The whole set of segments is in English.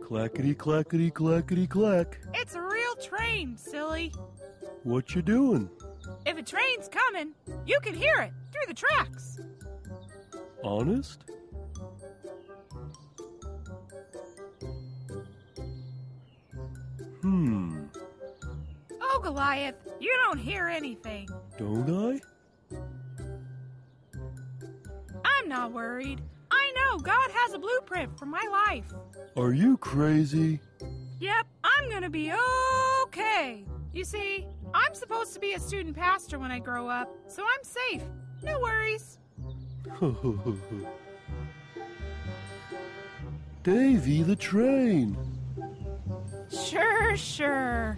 Clackety clackety clackety clack. It's a real train, silly. What you doing? If a train's coming, you can hear it through the tracks. Honest? Hmm, Oh, Goliath, you don't hear anything. don't I? I'm not worried. I know God has a blueprint for my life. Are you crazy? Yep, I'm gonna be okay. You see, I'm supposed to be a student pastor when I grow up, so I'm safe. No worries. Davy the train. Sure, sure.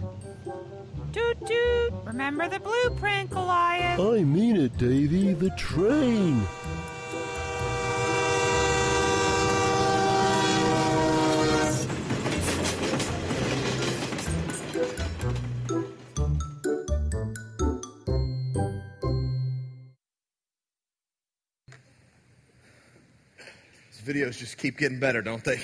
Toot toot. Remember the blueprint, Goliath. I mean it, Davy the train. Videos just keep getting better, don't they?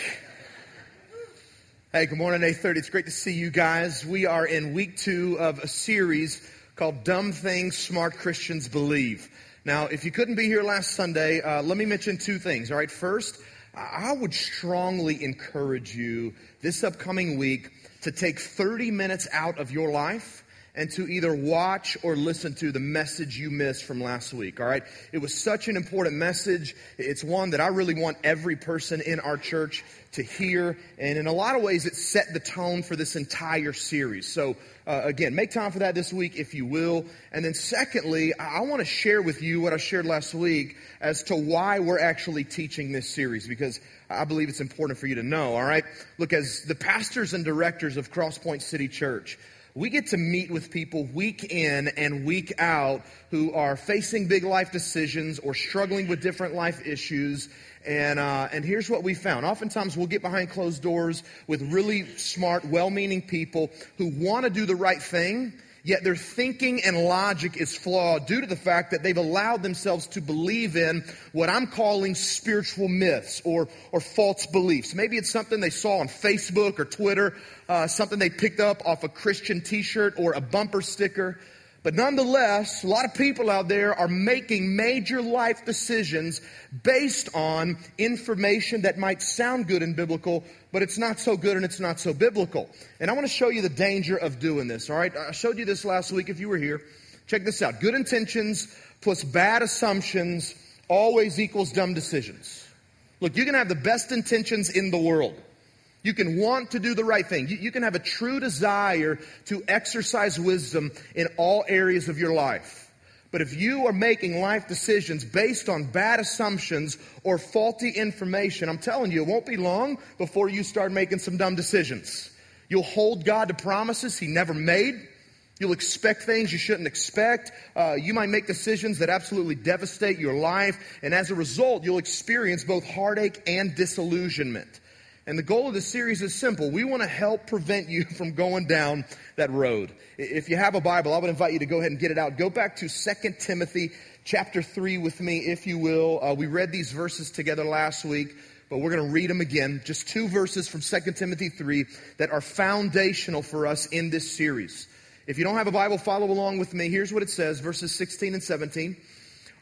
Hey, good morning, 830. It's great to see you guys. We are in week two of a series called Dumb Things Smart Christians Believe. Now, if you couldn't be here last Sunday, uh, let me mention two things. All right, first, I would strongly encourage you this upcoming week to take 30 minutes out of your life and to either watch or listen to the message you missed from last week. All right. It was such an important message. It's one that I really want every person in our church to hear. And in a lot of ways, it set the tone for this entire series. So, uh, again, make time for that this week if you will. And then secondly, I, I want to share with you what I shared last week as to why we're actually teaching this series because I believe it's important for you to know. All right. Look, as the pastors and directors of Crosspoint City Church, we get to meet with people week in and week out who are facing big life decisions or struggling with different life issues. And, uh, and here's what we found. Oftentimes we'll get behind closed doors with really smart, well-meaning people who want to do the right thing, yet their thinking and logic is flawed due to the fact that they've allowed themselves to believe in what I'm calling spiritual myths or, or false beliefs. Maybe it's something they saw on Facebook or Twitter, uh, something they picked up off a Christian t-shirt or a bumper sticker. But nonetheless, a lot of people out there are making major life decisions based on information that might sound good and biblical, but it's not so good and it's not so biblical. And I want to show you the danger of doing this, all right? I showed you this last week if you were here. Check this out. Good intentions plus bad assumptions always equals dumb decisions. Look, you can have the best intentions in the world. You can want to do the right thing. You, you, can have a true desire to exercise wisdom in all areas of your life. But if you are making life decisions based on bad assumptions or faulty information, I'm telling you, it won't be long before you start making some dumb decisions. You'll hold God to promises He never made. You'll expect things you shouldn't expect. Uh, you might make decisions that absolutely devastate your life. And as a result, you'll experience both heartache and disillusionment. And the goal of this series is simple. We want to help prevent you from going down that road. If you have a Bible, I would invite you to go ahead and get it out. Go back to 2 Timothy chapter 3 with me, if you will. Uh, we read these verses together last week, but we're going to read them again. Just two verses from 2 Timothy 3 that are foundational for us in this series. If you don't have a Bible, follow along with me. Here's what it says, verses 16 and 17.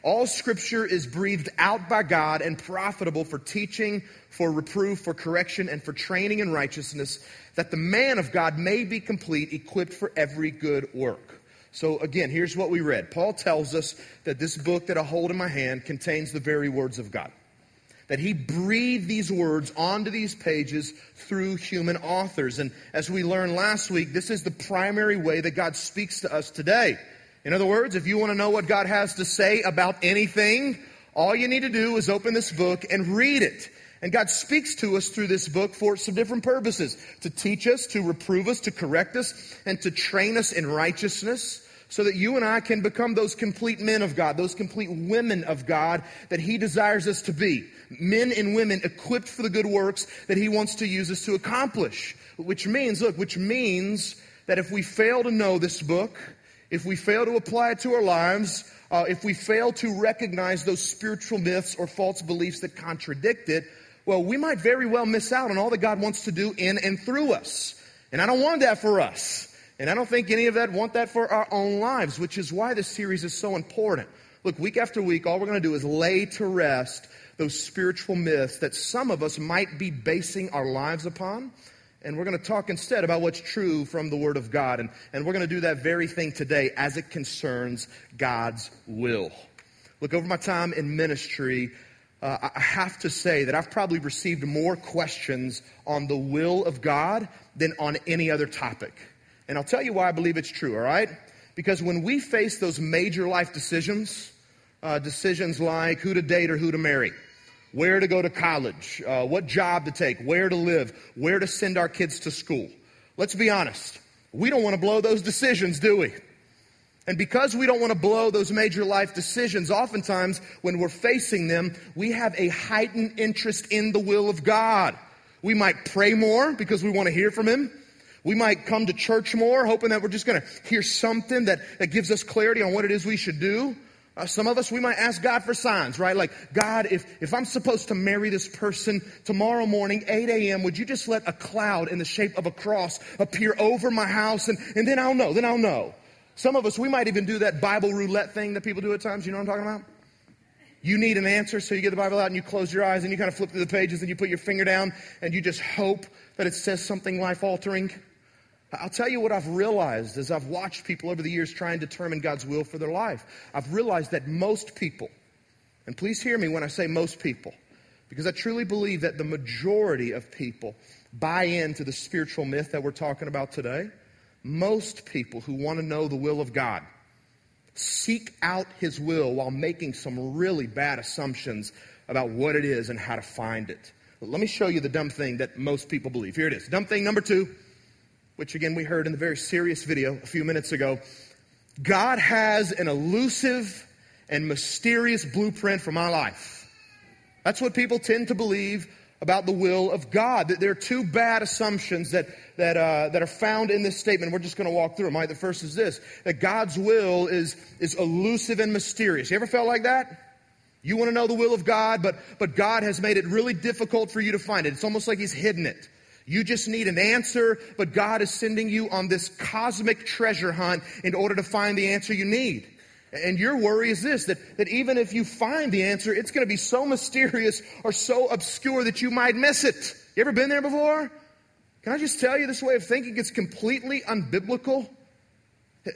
All scripture is breathed out by God and profitable for teaching, for reproof, for correction, and for training in righteousness, that the man of God may be complete, equipped for every good work. So again, here's what we read. Paul tells us that this book that I hold in my hand contains the very words of God. That he breathed these words onto these pages through human authors. And as we learned last week, this is the primary way that God speaks to us today. In other words, if you want to know what God has to say about anything, all you need to do is open this book and read it. And God speaks to us through this book for some different purposes. To teach us, to reprove us, to correct us, and to train us in righteousness so that you and I can become those complete men of God, those complete women of God that He desires us to be. Men and women equipped for the good works that He wants to use us to accomplish. Which means, look, which means that if we fail to know this book, if we fail to apply it to our lives, uh, if we fail to recognize those spiritual myths or false beliefs that contradict it, well, we might very well miss out on all that God wants to do in and through us. And I don't want that for us. And I don't think any of that want that for our own lives, which is why this series is so important. Look, week after week, all we're going to do is lay to rest those spiritual myths that some of us might be basing our lives upon. And we're going to talk instead about what's true from the Word of God. And, and we're going to do that very thing today as it concerns God's will. Look, over my time in ministry, uh, I have to say that I've probably received more questions on the will of God than on any other topic. And I'll tell you why I believe it's true, all right? Because when we face those major life decisions, uh, decisions like who to date or who to marry, where to go to college, uh, what job to take, where to live, where to send our kids to school. Let's be honest. We don't want to blow those decisions, do we? And because we don't want to blow those major life decisions, oftentimes when we're facing them, we have a heightened interest in the will of God. We might pray more because we want to hear from Him. We might come to church more, hoping that we're just going to hear something that, that gives us clarity on what it is we should do. Uh, some of us, we might ask God for signs, right? Like, God, if, if I'm supposed to marry this person tomorrow morning, 8 a.m., would you just let a cloud in the shape of a cross appear over my house? And, and then I'll know, then I'll know. Some of us, we might even do that Bible roulette thing that people do at times. You know what I'm talking about? You need an answer, so you get the Bible out and you close your eyes and you kind of flip through the pages and you put your finger down and you just hope that it says something life altering. I'll tell you what I've realized as I've watched people over the years try and determine God's will for their life. I've realized that most people, and please hear me when I say most people, because I truly believe that the majority of people buy into the spiritual myth that we're talking about today. Most people who want to know the will of God seek out His will while making some really bad assumptions about what it is and how to find it. Let me show you the dumb thing that most people believe. Here it is. Dumb thing number two which again we heard in the very serious video a few minutes ago, God has an elusive and mysterious blueprint for my life. That's what people tend to believe about the will of God. That there are two bad assumptions that that uh, that are found in this statement. We're just going to walk through them. Right? The first is this: that God's will is is elusive and mysterious. You ever felt like that? You want to know the will of God, but but God has made it really difficult for you to find it. It's almost like He's hidden it. You just need an answer, but God is sending you on this cosmic treasure hunt in order to find the answer you need. And your worry is this that, that even if you find the answer, it's going to be so mysterious or so obscure that you might miss it. You ever been there before? Can I just tell you this way of thinking is completely unbiblical?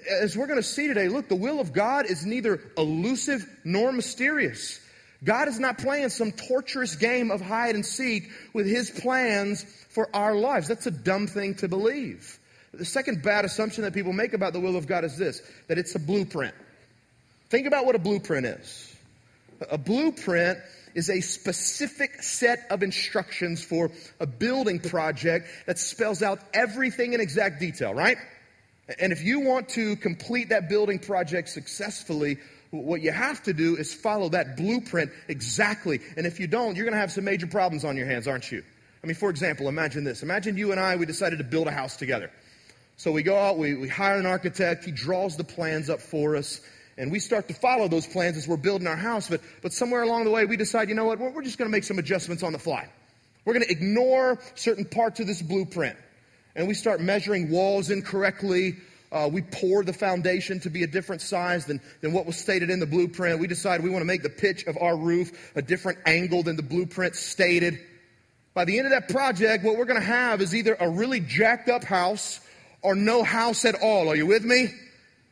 As we're going to see today, look, the will of God is neither elusive nor mysterious. God is not playing some torturous game of hide and seek with his plans for our lives. That's a dumb thing to believe. The second bad assumption that people make about the will of God is this that it's a blueprint. Think about what a blueprint is. A blueprint is a specific set of instructions for a building project that spells out everything in exact detail, right? And if you want to complete that building project successfully, what you have to do is follow that blueprint exactly. And if you don't, you're going to have some major problems on your hands, aren't you? I mean, for example, imagine this. Imagine you and I, we decided to build a house together. So we go out, we, we hire an architect, he draws the plans up for us, and we start to follow those plans as we're building our house. But, but somewhere along the way, we decide, you know what, we're, we're just going to make some adjustments on the fly. We're going to ignore certain parts of this blueprint. And we start measuring walls incorrectly. Uh, we poured the foundation to be a different size than, than what was stated in the blueprint. We decided we want to make the pitch of our roof a different angle than the blueprint stated. By the end of that project, what we're going to have is either a really jacked up house or no house at all. Are you with me?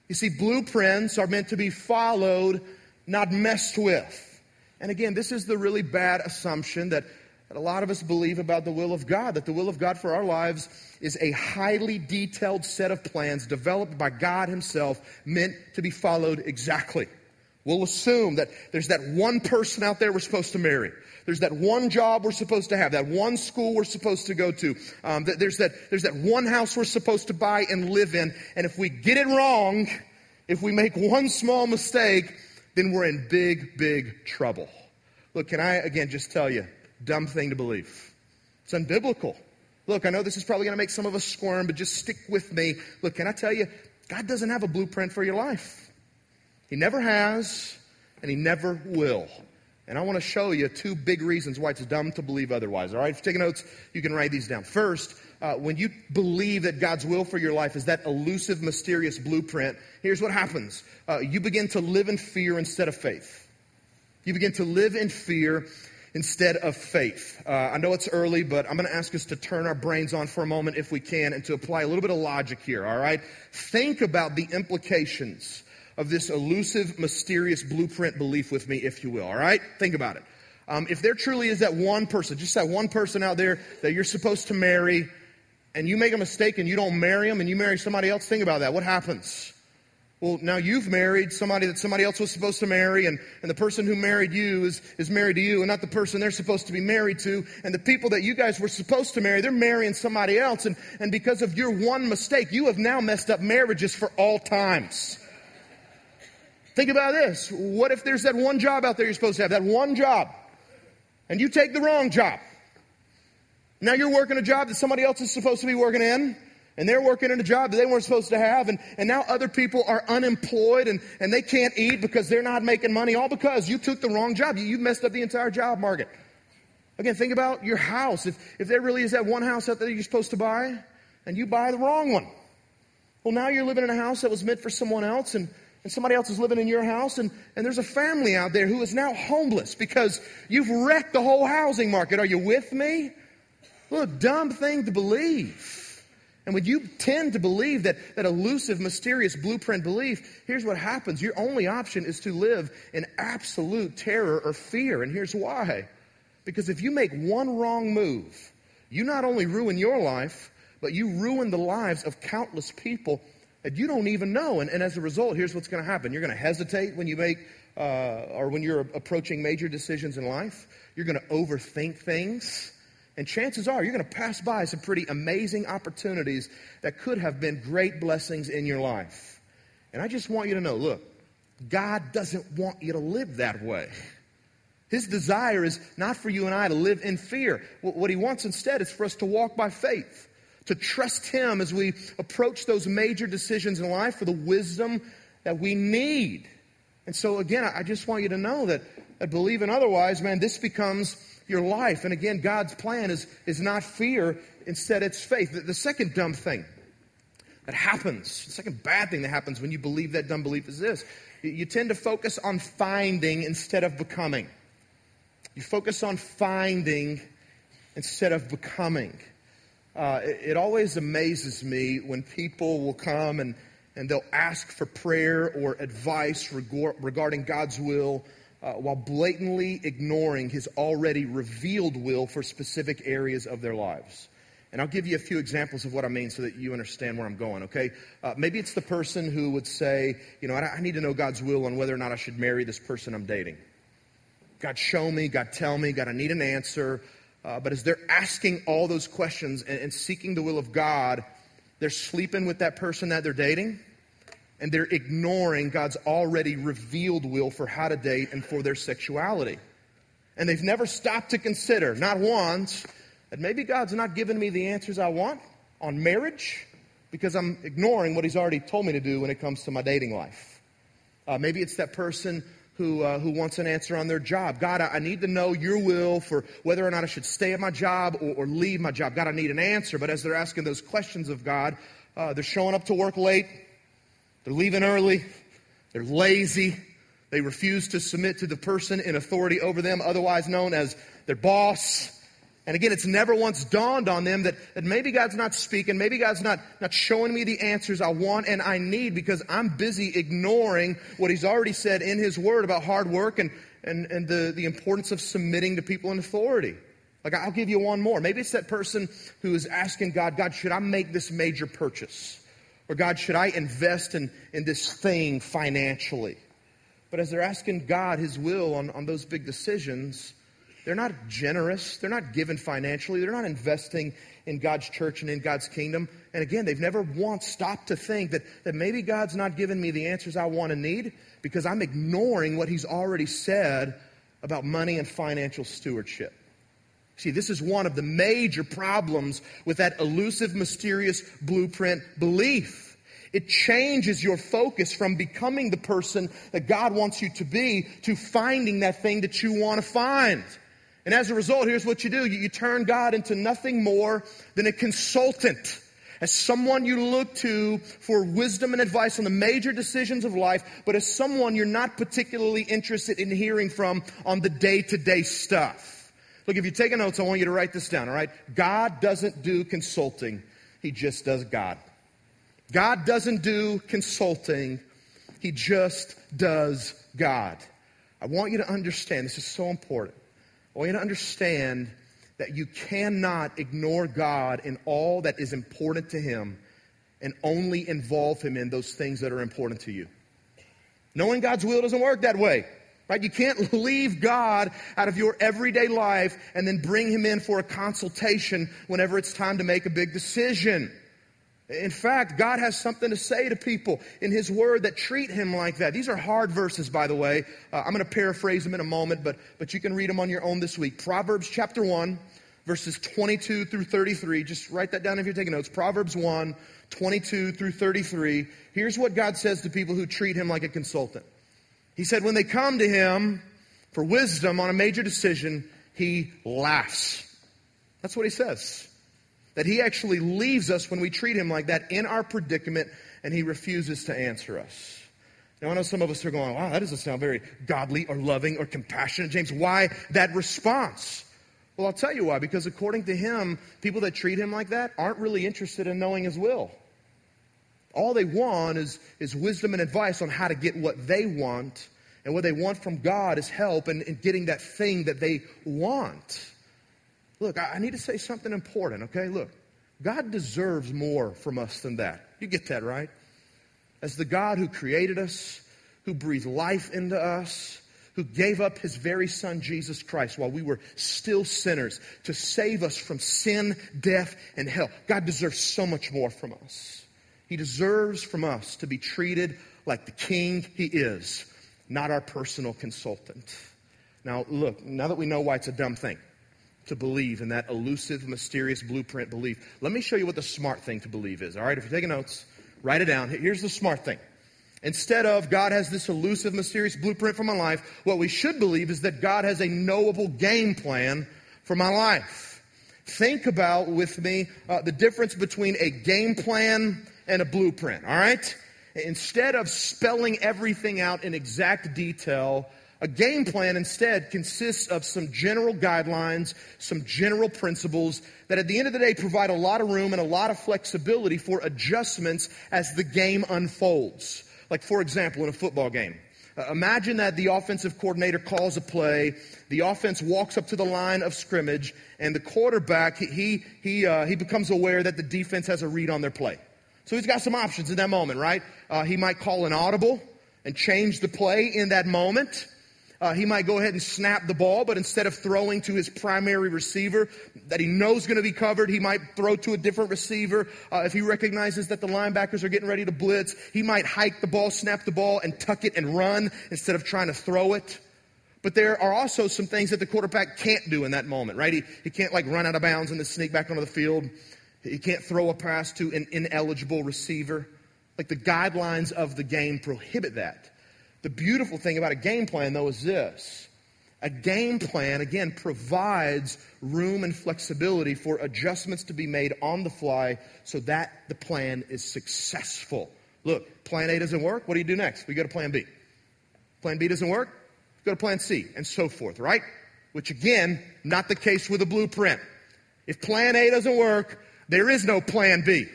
You see, blueprints are meant to be followed, not messed with. And again, this is the really bad assumption that that a lot of us believe about the will of God, that the will of God for our lives is a highly detailed set of plans developed by God Himself, meant to be followed exactly. We'll assume that there's that one person out there we're supposed to marry. There's that one job we're supposed to have, that one school we're supposed to go to. Um, that there's, that, there's that one house we're supposed to buy and live in. And if we get it wrong, if we make one small mistake, then we're in big, big trouble. Look, can I again just tell you, dumb thing to believe. It's unbiblical. Look, I know this is probably going to make some of us squirm, but just stick with me. Look, can I tell you, God doesn't have a blueprint for your life. He never has, and He never will. And I want to show you two big reasons why it's dumb to believe otherwise. All right, if you're taking notes, you can write these down. First, uh, when you believe that God's will for your life is that elusive, mysterious blueprint, here's what happens uh, you begin to live in fear instead of faith. You begin to live in fear instead of faith. Uh, I know it's early, but I'm going to ask us to turn our brains on for a moment if we can and to apply a little bit of logic here, all right? Think about the implications of this elusive, mysterious blueprint belief with me, if you will, all right? Think about it. Um, if there truly is that one person, just that one person out there that you're supposed to marry, and you make a mistake and you don't marry them and you marry somebody else, think about that. What happens? Well, now you've married somebody that somebody else was supposed to marry, and, and the person who married you is, is married to you and not the person they're supposed to be married to. And the people that you guys were supposed to marry, they're marrying somebody else. And, and because of your one mistake, you have now messed up marriages for all times. Think about this. What if there's that one job out there you're supposed to have, that one job, and you take the wrong job? Now you're working a job that somebody else is supposed to be working in and they're working in a job that they weren't supposed to have, and, and now other people are unemployed and, and they can't eat because they're not making money, all because you took the wrong job. You, you messed up the entire job market. Again, think about your house. If, if there really is that one house out there you're supposed to buy, and you buy the wrong one. Well, now you're living in a house that was meant for someone else, and, and somebody else is living in your house, and, and there's a family out there who is now homeless because you've wrecked the whole housing market. Are you with me? What a dumb thing to believe. And when you tend to believe that, that elusive, mysterious blueprint belief, here's what happens. Your only option is to live in absolute terror or fear. And here's why. Because if you make one wrong move, you not only ruin your life, but you ruin the lives of countless people that you don't even know. And, and as a result, here's what's going to happen. You're going to hesitate when you make, uh, or when you're approaching major decisions in life. You're going to overthink things. And chances are you're going to pass by some pretty amazing opportunities that could have been great blessings in your life. And I just want you to know look, God doesn't want you to live that way. His desire is not for you and I to live in fear. What he wants instead is for us to walk by faith, to trust him as we approach those major decisions in life for the wisdom that we need. And so, again, I just want you to know that, that believing otherwise, man, this becomes your life. And again, God's plan is, is not fear, instead, it's faith. The, the second dumb thing that happens, the second bad thing that happens when you believe that dumb belief is this you tend to focus on finding instead of becoming. You focus on finding instead of becoming. Uh, it, it, always amazes me when people will come and, and they'll ask for prayer or advice regarding God's will uh, while blatantly ignoring his already revealed will for specific areas of their lives. And I'll give you a few examples of what I mean so that you understand where I'm going, okay? Uh, maybe it's the person who would say, you know, I, I need to know God's will on whether or not I should marry this person I'm dating. God, show me, God, tell me, God, I need an answer. Uh, but as they're asking all those questions and, and seeking the will of God, they're sleeping with that person that they're dating and they're ignoring God's already revealed will for how to date and for their sexuality. And they've never stopped to consider, not once, that maybe God's not giving me the answers I want on marriage because I'm ignoring what He's already told me to do when it comes to my dating life. Uh, maybe it's that person who, uh, who wants an answer on their job. God, I, I, need to know your will for whether or not I should stay at my job or, or, leave my job. God, I need an answer. But as they're asking those questions of God, uh, they're showing up to work late they're leaving early. They're lazy. They refuse to submit to the person in authority over them, otherwise known as their boss. And again, it's never once dawned on them that, that maybe God's not speaking, maybe God's not, not showing me the answers I want and I need because I'm busy ignoring what He's already said in His Word about hard work and, and, and the, the importance of submitting to people in authority. Like, I'll give you one more. Maybe it's that person who is asking God, God, should I make this major purchase? Or God, should I invest in, in this thing financially? But as they're asking God His will on, on those big decisions, they're not generous. They're not given financially. They're not investing in God's church and in God's kingdom. And again, they've never once stopped to think that, that maybe God's not giving me the answers I want and need because I'm ignoring what He's already said about money and financial stewardship. See, this is one of the major problems with that elusive, mysterious blueprint belief. It changes your focus from becoming the person that God wants you to be to finding that thing that you want to find. And as a result, here's what you do. You, you turn God into nothing more than a consultant as someone you look to for wisdom and advice on the major decisions of life, but as someone you're not particularly interested in hearing from on the day to day stuff. Look, if you're taking notes, I want you to write this down, all right? God doesn't do consulting, He just does God. God doesn't do consulting, He just does God. I want you to understand, this is so important. I want you to understand that you cannot ignore God in all that is important to Him and only involve Him in those things that are important to you. Knowing God's will doesn't work that way. Right? You can't leave God out of your everyday life and then bring him in for a consultation whenever it's time to make a big decision. In fact, God has something to say to people in His Word that treat Him like that. These are hard verses, by the way. Uh, I'm going to paraphrase them in a moment, but, but you can read them on your own this week. Proverbs chapter 1, verses 22 through 33. Just write that down if you're taking notes. Proverbs 1, 22 through 33. Here's what God says to people who treat Him like a consultant. He said, when they come to Him for wisdom on a major decision, He laughs. That's what He says that he actually leaves us when we treat him like that in our predicament and he refuses to answer us. Now, I know some of us are going, wow, that doesn't sound very godly or loving or compassionate. James, why that response? Well, I'll tell you why. Because according to him, people that treat him like that aren't really interested in knowing his will. All they want is, is wisdom and advice on how to get what they want. And what they want from God is help in, in getting that thing that they want. Look, I need to say something important, okay? Look, God deserves more from us than that. You get that, right? As the God who created us, who breathed life into us, who gave up his very son, Jesus Christ, while we were still sinners to save us from sin, death, and hell. God deserves so much more from us. He deserves from us to be treated like the king he is, not our personal consultant. Now, look, now that we know why it's a dumb thing, to believe in that elusive, mysterious blueprint belief. Let me show you what the smart thing to believe is. All right, if you're taking notes, write it down. Here's the smart thing. Instead of God has this elusive, mysterious blueprint for my life, what we should believe is that God has a knowable game plan for my life. Think about with me uh, the difference between a game plan and a blueprint, all right? Instead of spelling everything out in exact detail, a game plan instead consists of some general guidelines, some general principles that at the end of the day provide a lot of room and a lot of flexibility for adjustments as the game unfolds. Like, for example, in a football game. Uh, imagine that the offensive coordinator calls a play, the offense walks up to the line of scrimmage, and the quarterback, he, he, uh, he becomes aware that the defense has a read on their play. So he's got some options in that moment, right? Uh, he might call an audible and change the play in that moment. Uh, he might go ahead and snap the ball, but instead of throwing to his primary receiver that he knows going to be covered, he might throw to a different receiver. Uh, if he recognizes that the linebackers are getting ready to blitz, he might hike the ball, snap the ball, and tuck it and run instead of trying to throw it. But there are also some things that the quarterback can't do in that moment, right? He, he can't like run out of bounds and then sneak back onto the field. He can't throw a pass to an ineligible receiver. Like the guidelines of the game prohibit that. The beautiful thing about a game plan, though, is this. A game plan, again, provides room and flexibility for adjustments to be made on the fly so that the plan is successful. Look, plan A doesn't work. What do you do next? We go to plan B. Plan B doesn't work. Go to plan C, and so forth, right? Which, again, not the case with a blueprint. If plan A doesn't work, there is no plan B.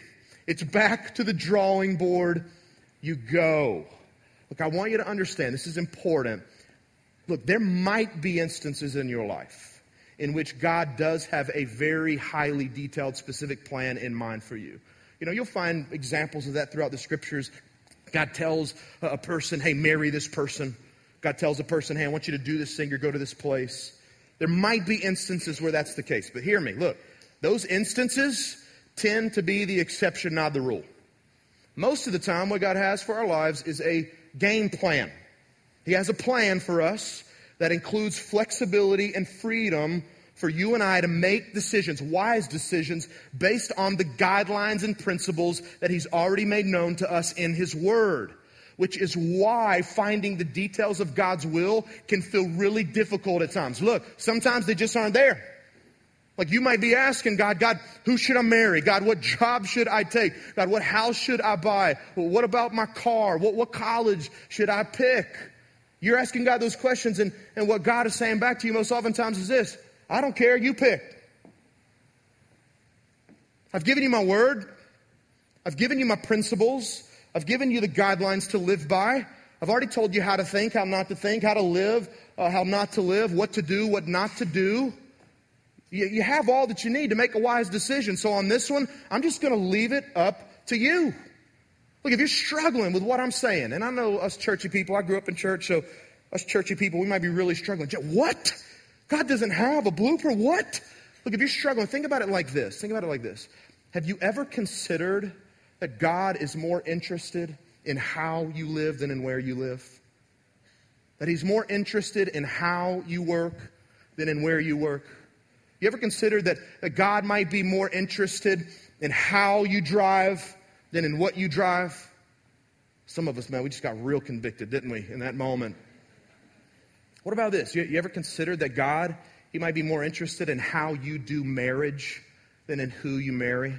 It's back to the drawing board. You go. Look, I want you to understand, this is important. Look, there might be instances in your life in which God does have a very highly detailed, specific plan in mind for you. You know, you'll find examples of that throughout the scriptures. God tells a person, hey, marry this person. God tells a person, hey, I want you to do this thing or go to this place. There might be instances where that's the case, but hear me. Look, those instances tend to be the exception, not the rule. Most of the time, what God has for our lives is a game plan. He has a plan for us that includes flexibility and freedom for you and I to make decisions, wise decisions, based on the guidelines and principles that He's already made known to us in His Word. Which is why finding the details of God's will can feel really difficult at times. Look, sometimes they just aren't there. Like you might be asking God, God, who should I marry? God, what job should I take? God, what house should I buy? What about my car? What, what college should I pick? You're asking God those questions, and, and what God is saying back to you most oftentimes is this I don't care, you pick. I've given you my word, I've given you my principles, I've given you the guidelines to live by. I've already told you how to think, how not to think, how to live, uh, how not to live, what to do, what not to do. You, you have all that you need to make a wise decision. So on this one, I'm just going to leave it up to you. Look, if you're struggling with what I'm saying, and I know us churchy people, I grew up in church, so us churchy people, we might be really struggling. What? God doesn't have a blueprint? What? Look, if you're struggling, think about it like this. Think about it like this. Have you ever considered that God is more interested in how you live than in where you live? That He's more interested in how you work than in where you work? You ever considered that, that God might be more interested in how you drive than in what you drive. Some of us, man, we just got real convicted, didn't we, in that moment? What about this? You, you ever considered that God, He might be more interested in how you do marriage than in who you marry?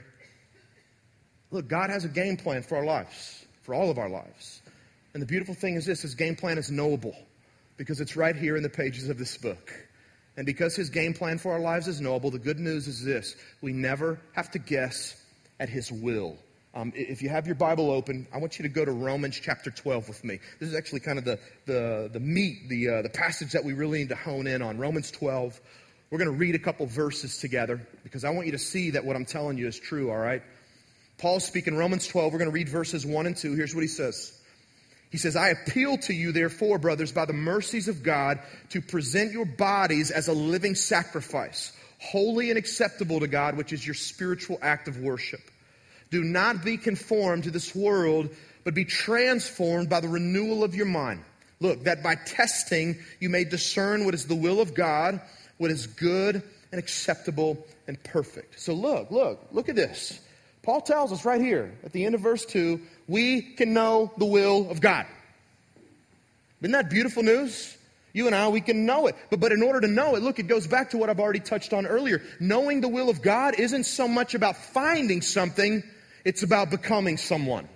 Look, God has a game plan for our lives, for all of our lives. And the beautiful thing is this His game plan is knowable because it's right here in the pages of this book. And because His game plan for our lives is knowable, the good news is this we never have to guess at His will um, if you have your Bible open, I want you to go to Romans chapter 12 with me. This is actually kind of the, the, the meat, the, uh, the passage that we really need to hone in on. Romans 12. We're going to read a couple verses together because I want you to see that what I'm telling you is true, all right? Paul's speaking Romans 12. We're going to read verses 1 and 2. Here's what he says. He says, I appeal to you, therefore, brothers, by the mercies of God, to present your bodies as a living sacrifice, holy and acceptable to God, which is your spiritual act of worship. Do not be conformed to this world, but be transformed by the renewal of your mind. Look, that by testing you may discern what is the will of God, what is good and acceptable and perfect. So look, look, look at this. Paul tells us right here at the end of verse 2 we can know the will of God. Isn't that beautiful news? You and I, we can know it. But, but in order to know it, look, it goes back to what I've already touched on earlier. Knowing the will of God isn't so much about finding something it's about becoming someone.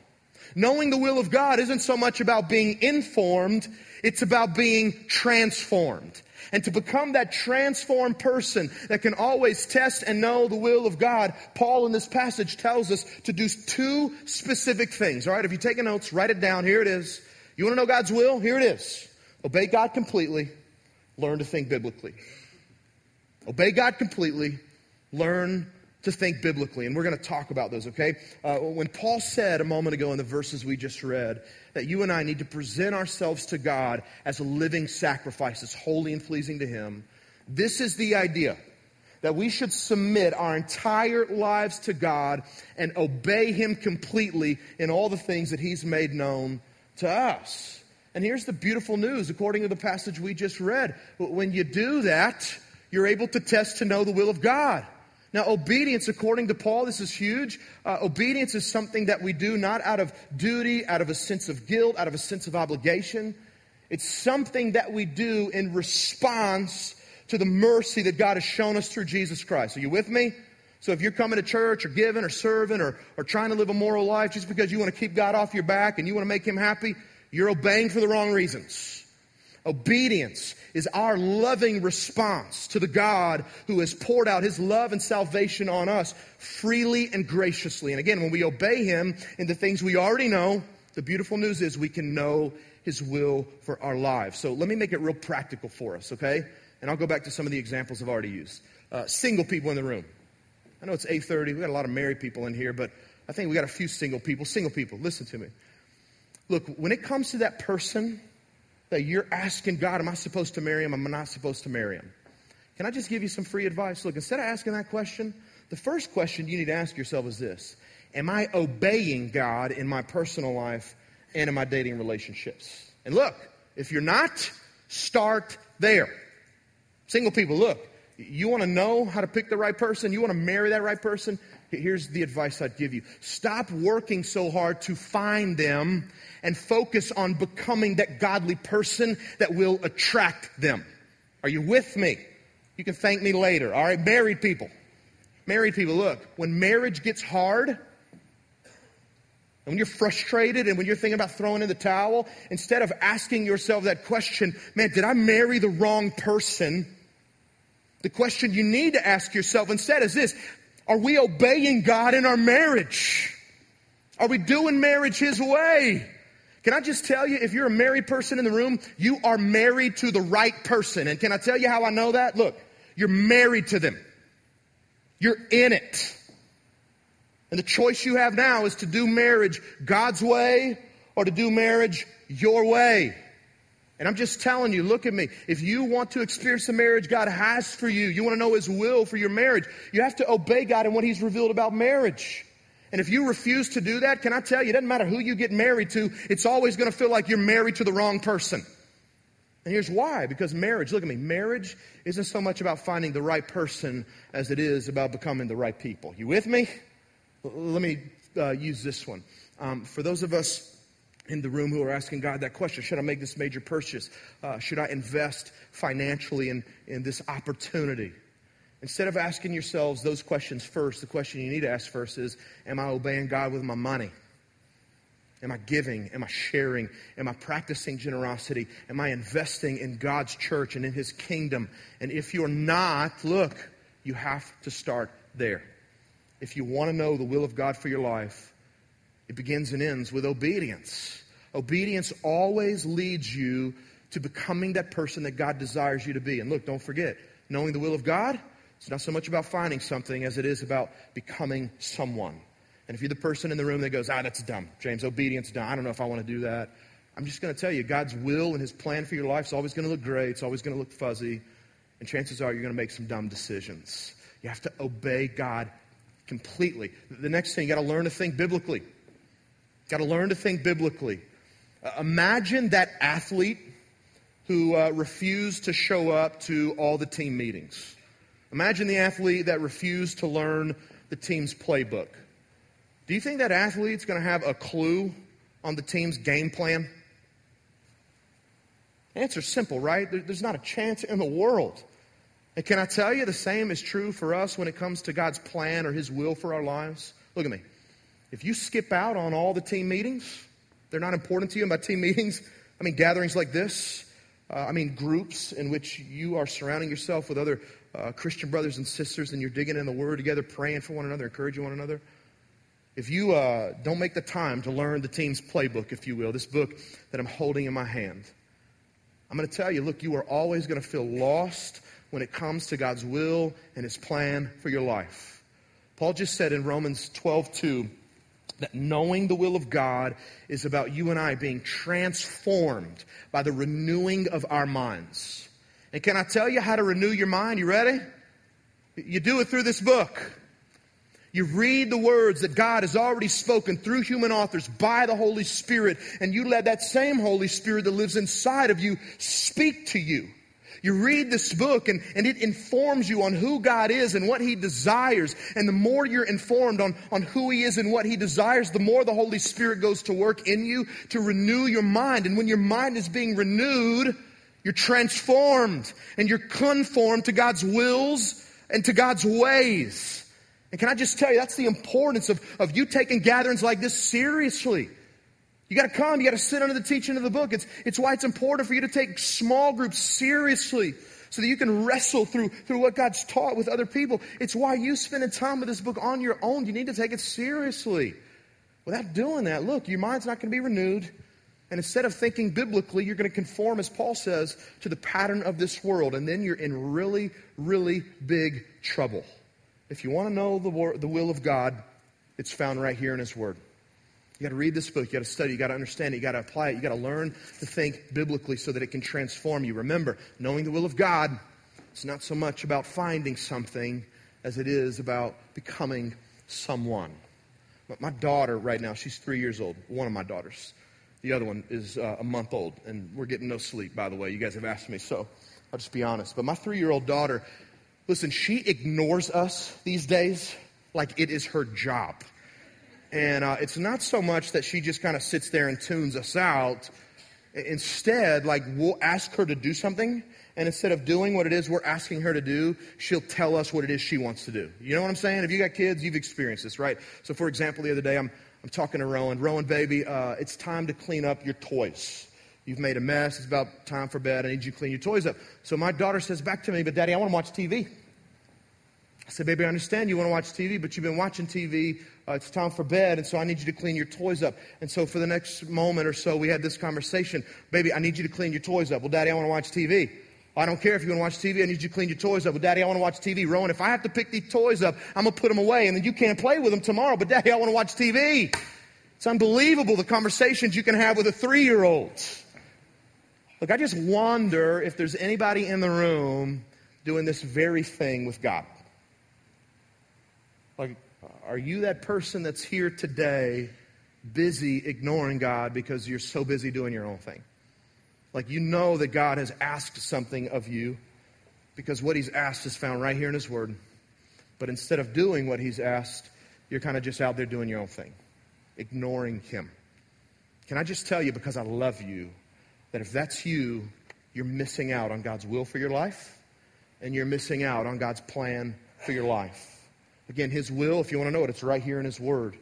Knowing the will of God isn't so much about being informed, it's about being transformed. And to become that transformed person that can always test and know the will of God, Paul in this passage tells us to do two specific things. All right, if you're taking notes, write it down. Here it is. You want to know God's will? Here it is. Obey God completely, learn to think biblically. Obey God completely, learn to think biblically. And we're going to talk about those, okay? Uh, when Paul said a moment ago in the verses we just read that you and I need to present ourselves to God as a living sacrifice, as holy and pleasing to Him, this is the idea that we should submit our entire lives to God and obey Him completely in all the things that He's made known to us. And here's the beautiful news according to the passage we just read. When you do that, you're able to test to know the will of God. Now, obedience, according to Paul, this is huge. Uh, obedience is something that we do not out of duty, out of a sense of guilt, out of a sense of obligation. It's something that we do in response to the mercy that God has shown us through Jesus Christ. Are you with me? So if you're coming to church or giving or serving or, or trying to live a moral life just because you want to keep God off your back and you want to make him happy, you're obeying for the wrong reasons. Obedience is our loving response to the God who has poured out his love and salvation on us freely and graciously. And again, when we obey him in the things we already know, the beautiful news is we can know his will for our lives. So let me make it real practical for us, okay? And I'll go back to some of the examples I've already used. Uh, single people in the room. I know it's 8:30. We got a lot of married people in here, but I think we got a few single people. Single people, listen to me. Look, when it comes to that person that you're asking God, am I supposed to marry him? Am I not supposed to marry him? Can I just give you some free advice? Look, instead of asking that question, the first question you need to ask yourself is this Am I obeying God in my personal life and in my dating relationships? And look, if you're not, start there. Single people, look, You want to know how to pick the right person? You want to marry that right person? Here's the advice I'd give you. Stop working so hard to find them and focus on becoming that godly person that will attract them. Are you with me? You can thank me later. All right, married people. Married people, look, when marriage gets hard, and when you're frustrated and when you're thinking about throwing in the towel, instead of asking yourself that question, man, did I marry the wrong person? The question you need to ask yourself instead is this Are we obeying God in our marriage? Are we doing marriage His way? Can I just tell you, if you're a married person in the room, you are married to the right person. And can I tell you how I know that? Look, you're married to them. You're in it. And the choice you have now is to do marriage God's way or to do marriage your way. And I'm just telling you, look at me. If you want to experience the marriage God has for you, you want to know His will for your marriage, you have to obey God in what He's revealed about marriage. And if you refuse to do that, can I tell you, it doesn't matter who you get married to, it's always going to feel like you're married to the wrong person. And here's why because marriage, look at me, marriage isn't so much about finding the right person as it is about becoming the right people. You with me? Let me uh, use this one. Um, for those of us in the room who are asking God that question Should I make this major purchase? Uh, should I invest financially in, in this opportunity? Instead of asking yourselves those questions first, the question you need to ask first is Am I obeying God with my money? Am I giving? Am I sharing? Am I practicing generosity? Am I investing in God's church and in His kingdom? And if you're not, look, you have to start there. If you want to know the will of God for your life, it begins and ends with obedience. Obedience always leads you to becoming that person that God desires you to be. And look, don't forget, knowing the will of God, it's not so much about finding something as it is about becoming someone. And if you're the person in the room that goes, ah, that's dumb, James, obedience dumb. I don't know if I want to do that. I'm just going to tell you, God's will and His plan for your life is always going to look great. It's always going to look fuzzy. And chances are you're going to make some dumb decisions. You have to obey God completely. The next thing, you got to learn to think biblically. Got to learn to think biblically. Uh, imagine that athlete who uh, refused to show up to all the team meetings. Imagine the athlete that refused to learn the team's playbook. Do you think that athlete's going to have a clue on the team's game plan? Answer's simple, right? There's not a chance in the world. And can I tell you the same is true for us when it comes to God's plan or His will for our lives? Look at me. If you skip out on all the team meetings, they're not important to you. By team meetings, I mean gatherings like this. Uh, I mean groups in which you are surrounding yourself with other uh, Christian brothers and sisters and you're digging in the Word together, praying for one another, encouraging one another. If you uh, don't make the time to learn the team's playbook, if you will, this book that I'm holding in my hand, I'm going to tell you look, you are always going to feel lost when it comes to God's will and His plan for your life. Paul just said in Romans 12 2, that knowing the will of God is about you and I being transformed by the renewing of our minds. And can I tell you how to renew your mind? You ready? You do it through this book. You read the words that God has already spoken through human authors by the Holy Spirit, and you let that same Holy Spirit that lives inside of you speak to you. You read this book and, and it informs you on who God is and what He desires. And the more you're informed on, on who He is and what He desires, the more the Holy Spirit goes to work in you to renew your mind. And when your mind is being renewed, you're transformed and you're conformed to God's wills and to God's ways. And can I just tell you, that's the importance of, of you taking gatherings like this seriously. You got to come. You got to sit under the teaching of the book. It's, it's why it's important for you to take small groups seriously so that you can wrestle through, through what God's taught with other people. It's why you spending time with this book on your own. You need to take it seriously. Without doing that, look, your mind's not going to be renewed. And instead of thinking biblically, you're going to conform, as Paul says, to the pattern of this world. And then you're in really, really big trouble. If you want to know the, the will of God, it's found right here in His Word. You got to read this book. You got to study. You got to understand it. You got to apply it. You got to learn to think biblically so that it can transform you. Remember, knowing the will of God is not so much about finding something as it is about becoming someone. My daughter, right now, she's three years old. One of my daughters. The other one is uh, a month old, and we're getting no sleep, by the way. You guys have asked me, so I'll just be honest. But my three year old daughter, Listen, she ignores us these days like it is her job. And uh, it's not so much that she just kind of sits there and tunes us out. Instead, like we'll ask her to do something, and instead of doing what it is we're asking her to do, she'll tell us what it is she wants to do. You know what I'm saying? If you got kids, you've experienced this, right? So, for example, the other day I'm I'm talking to Rowan. Rowan, baby, uh, it's time to clean up your toys. You've made a mess. It's about time for bed. I need you to clean your toys up. So my daughter says back to me, but daddy, I want to watch TV. I said, baby, I understand you want to watch TV, but you've been watching TV. Uh, it's time for bed, and so I need you to clean your toys up. And so for the next moment or so, we had this conversation. Baby, I need you to clean your toys up. Well, daddy, I want to watch TV. I don't care if you want to watch TV. I need you to clean your toys up. But daddy, I want to watch TV. Rowan, if I have to pick these toys up, I'm going to put them away, and then you can't play with them tomorrow. But daddy, I want to watch TV. It's unbelievable the conversations you can have with a three year old. Look, I just wonder if there's anybody in the room doing this very thing with God. Like, are you that person that's here today busy ignoring God because you're so busy doing your own thing? Like, you know that God has asked something of you because what He's asked is found right here in His Word. But instead of doing what He's asked, you're kind of just out there doing your own thing, ignoring Him. Can I just tell you, because I love you, that if that's you, you're missing out on God's will for your life and you're missing out on God's plan for your life. Again, His will, if you want to know it, it's right here in His Word.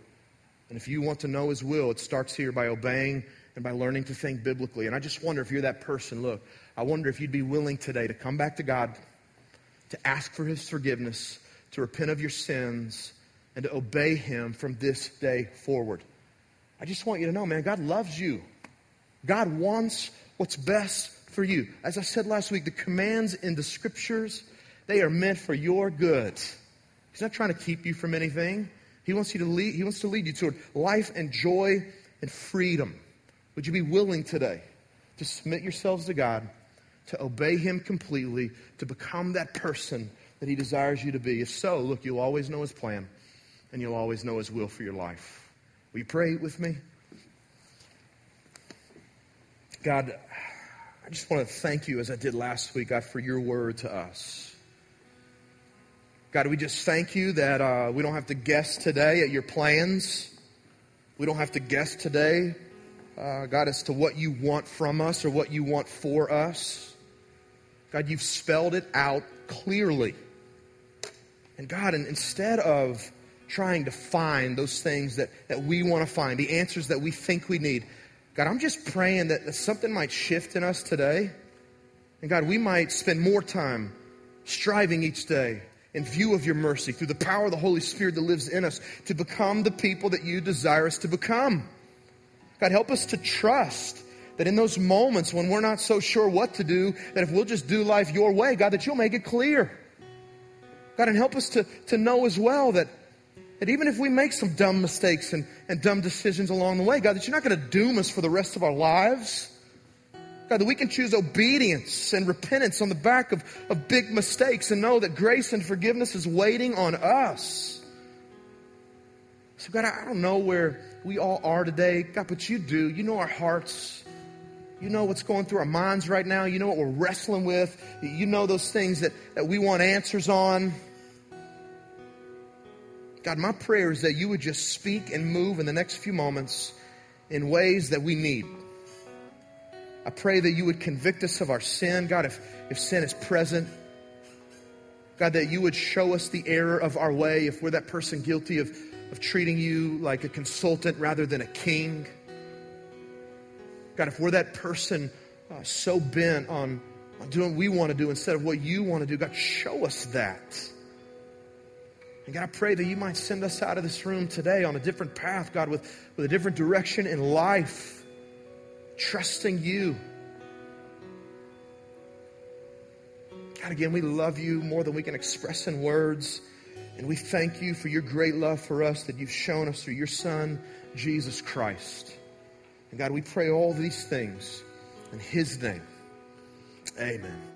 And if you want to know His will, it starts here by obeying and by learning to think biblically. And I just wonder if you're that person, look, I wonder if you'd be willing today to come back to God, to ask for His forgiveness, to repent of your sins, and to obey Him from this day forward. I just want you to know, man, God loves you. God wants what's best for you. As I said last week, the commands in the scriptures, they are meant for your good. He's not trying to keep you from anything. He wants you to lead, he wants to lead you toward life and joy and freedom. Would you be willing today to submit yourselves to God, to obey him completely, to become that person that he desires you to be? If so, look, you'll always know his plan and you'll always know his will for your life. Will you pray with me? God, I just want to thank you as I did last week, God, for your word to us. God, we just thank you that uh, we don't have to guess today at your plans. We don't have to guess today, uh, God, as to what you want from us or what you want for us. God, you've spelled it out clearly. And God, and instead of trying to find those things that, that we want to find, the answers that we think we need, God, I'm just praying that, that something might shift in us today. And God, we might spend more time striving each day in view of your mercy, through the power of the Holy Spirit that lives in us, to become the people that you desire us to become. God, help us to trust that in those moments when we're not so sure what to do, that if we'll just do life your way, God, that you'll make it clear. God, and help us to, to know as well that, that even if we make some dumb mistakes and, and dumb decisions along the way, God, that you're not going to doom us for the rest of our lives. God, that we can choose obedience and repentance on the back of, of big mistakes and know that grace and forgiveness is waiting on us. So, God, I don't know where we all are today, God, but you do. You know our hearts. You know what's going through our minds right now. You know what we're wrestling with. You know those things that, that we want answers on. God, my prayer is that you would just speak and move in the next few moments in ways that we need. I pray that you would convict us of our sin. God, if, if sin is present, God, that you would show us the error of our way if we're that person guilty of, of treating you like a consultant rather than a king. God, if we're that person uh, so bent on, on doing what we want to do instead of what you want to do, God, show us that. And God, I pray that you might send us out of this room today on a different path, God, with, with a different direction in life trusting you. God, again, we love you more than we can express in words. And we thank you for your great love for us that you've shown us through your Son, Jesus Christ. And God, we pray all these things in His name. Amen.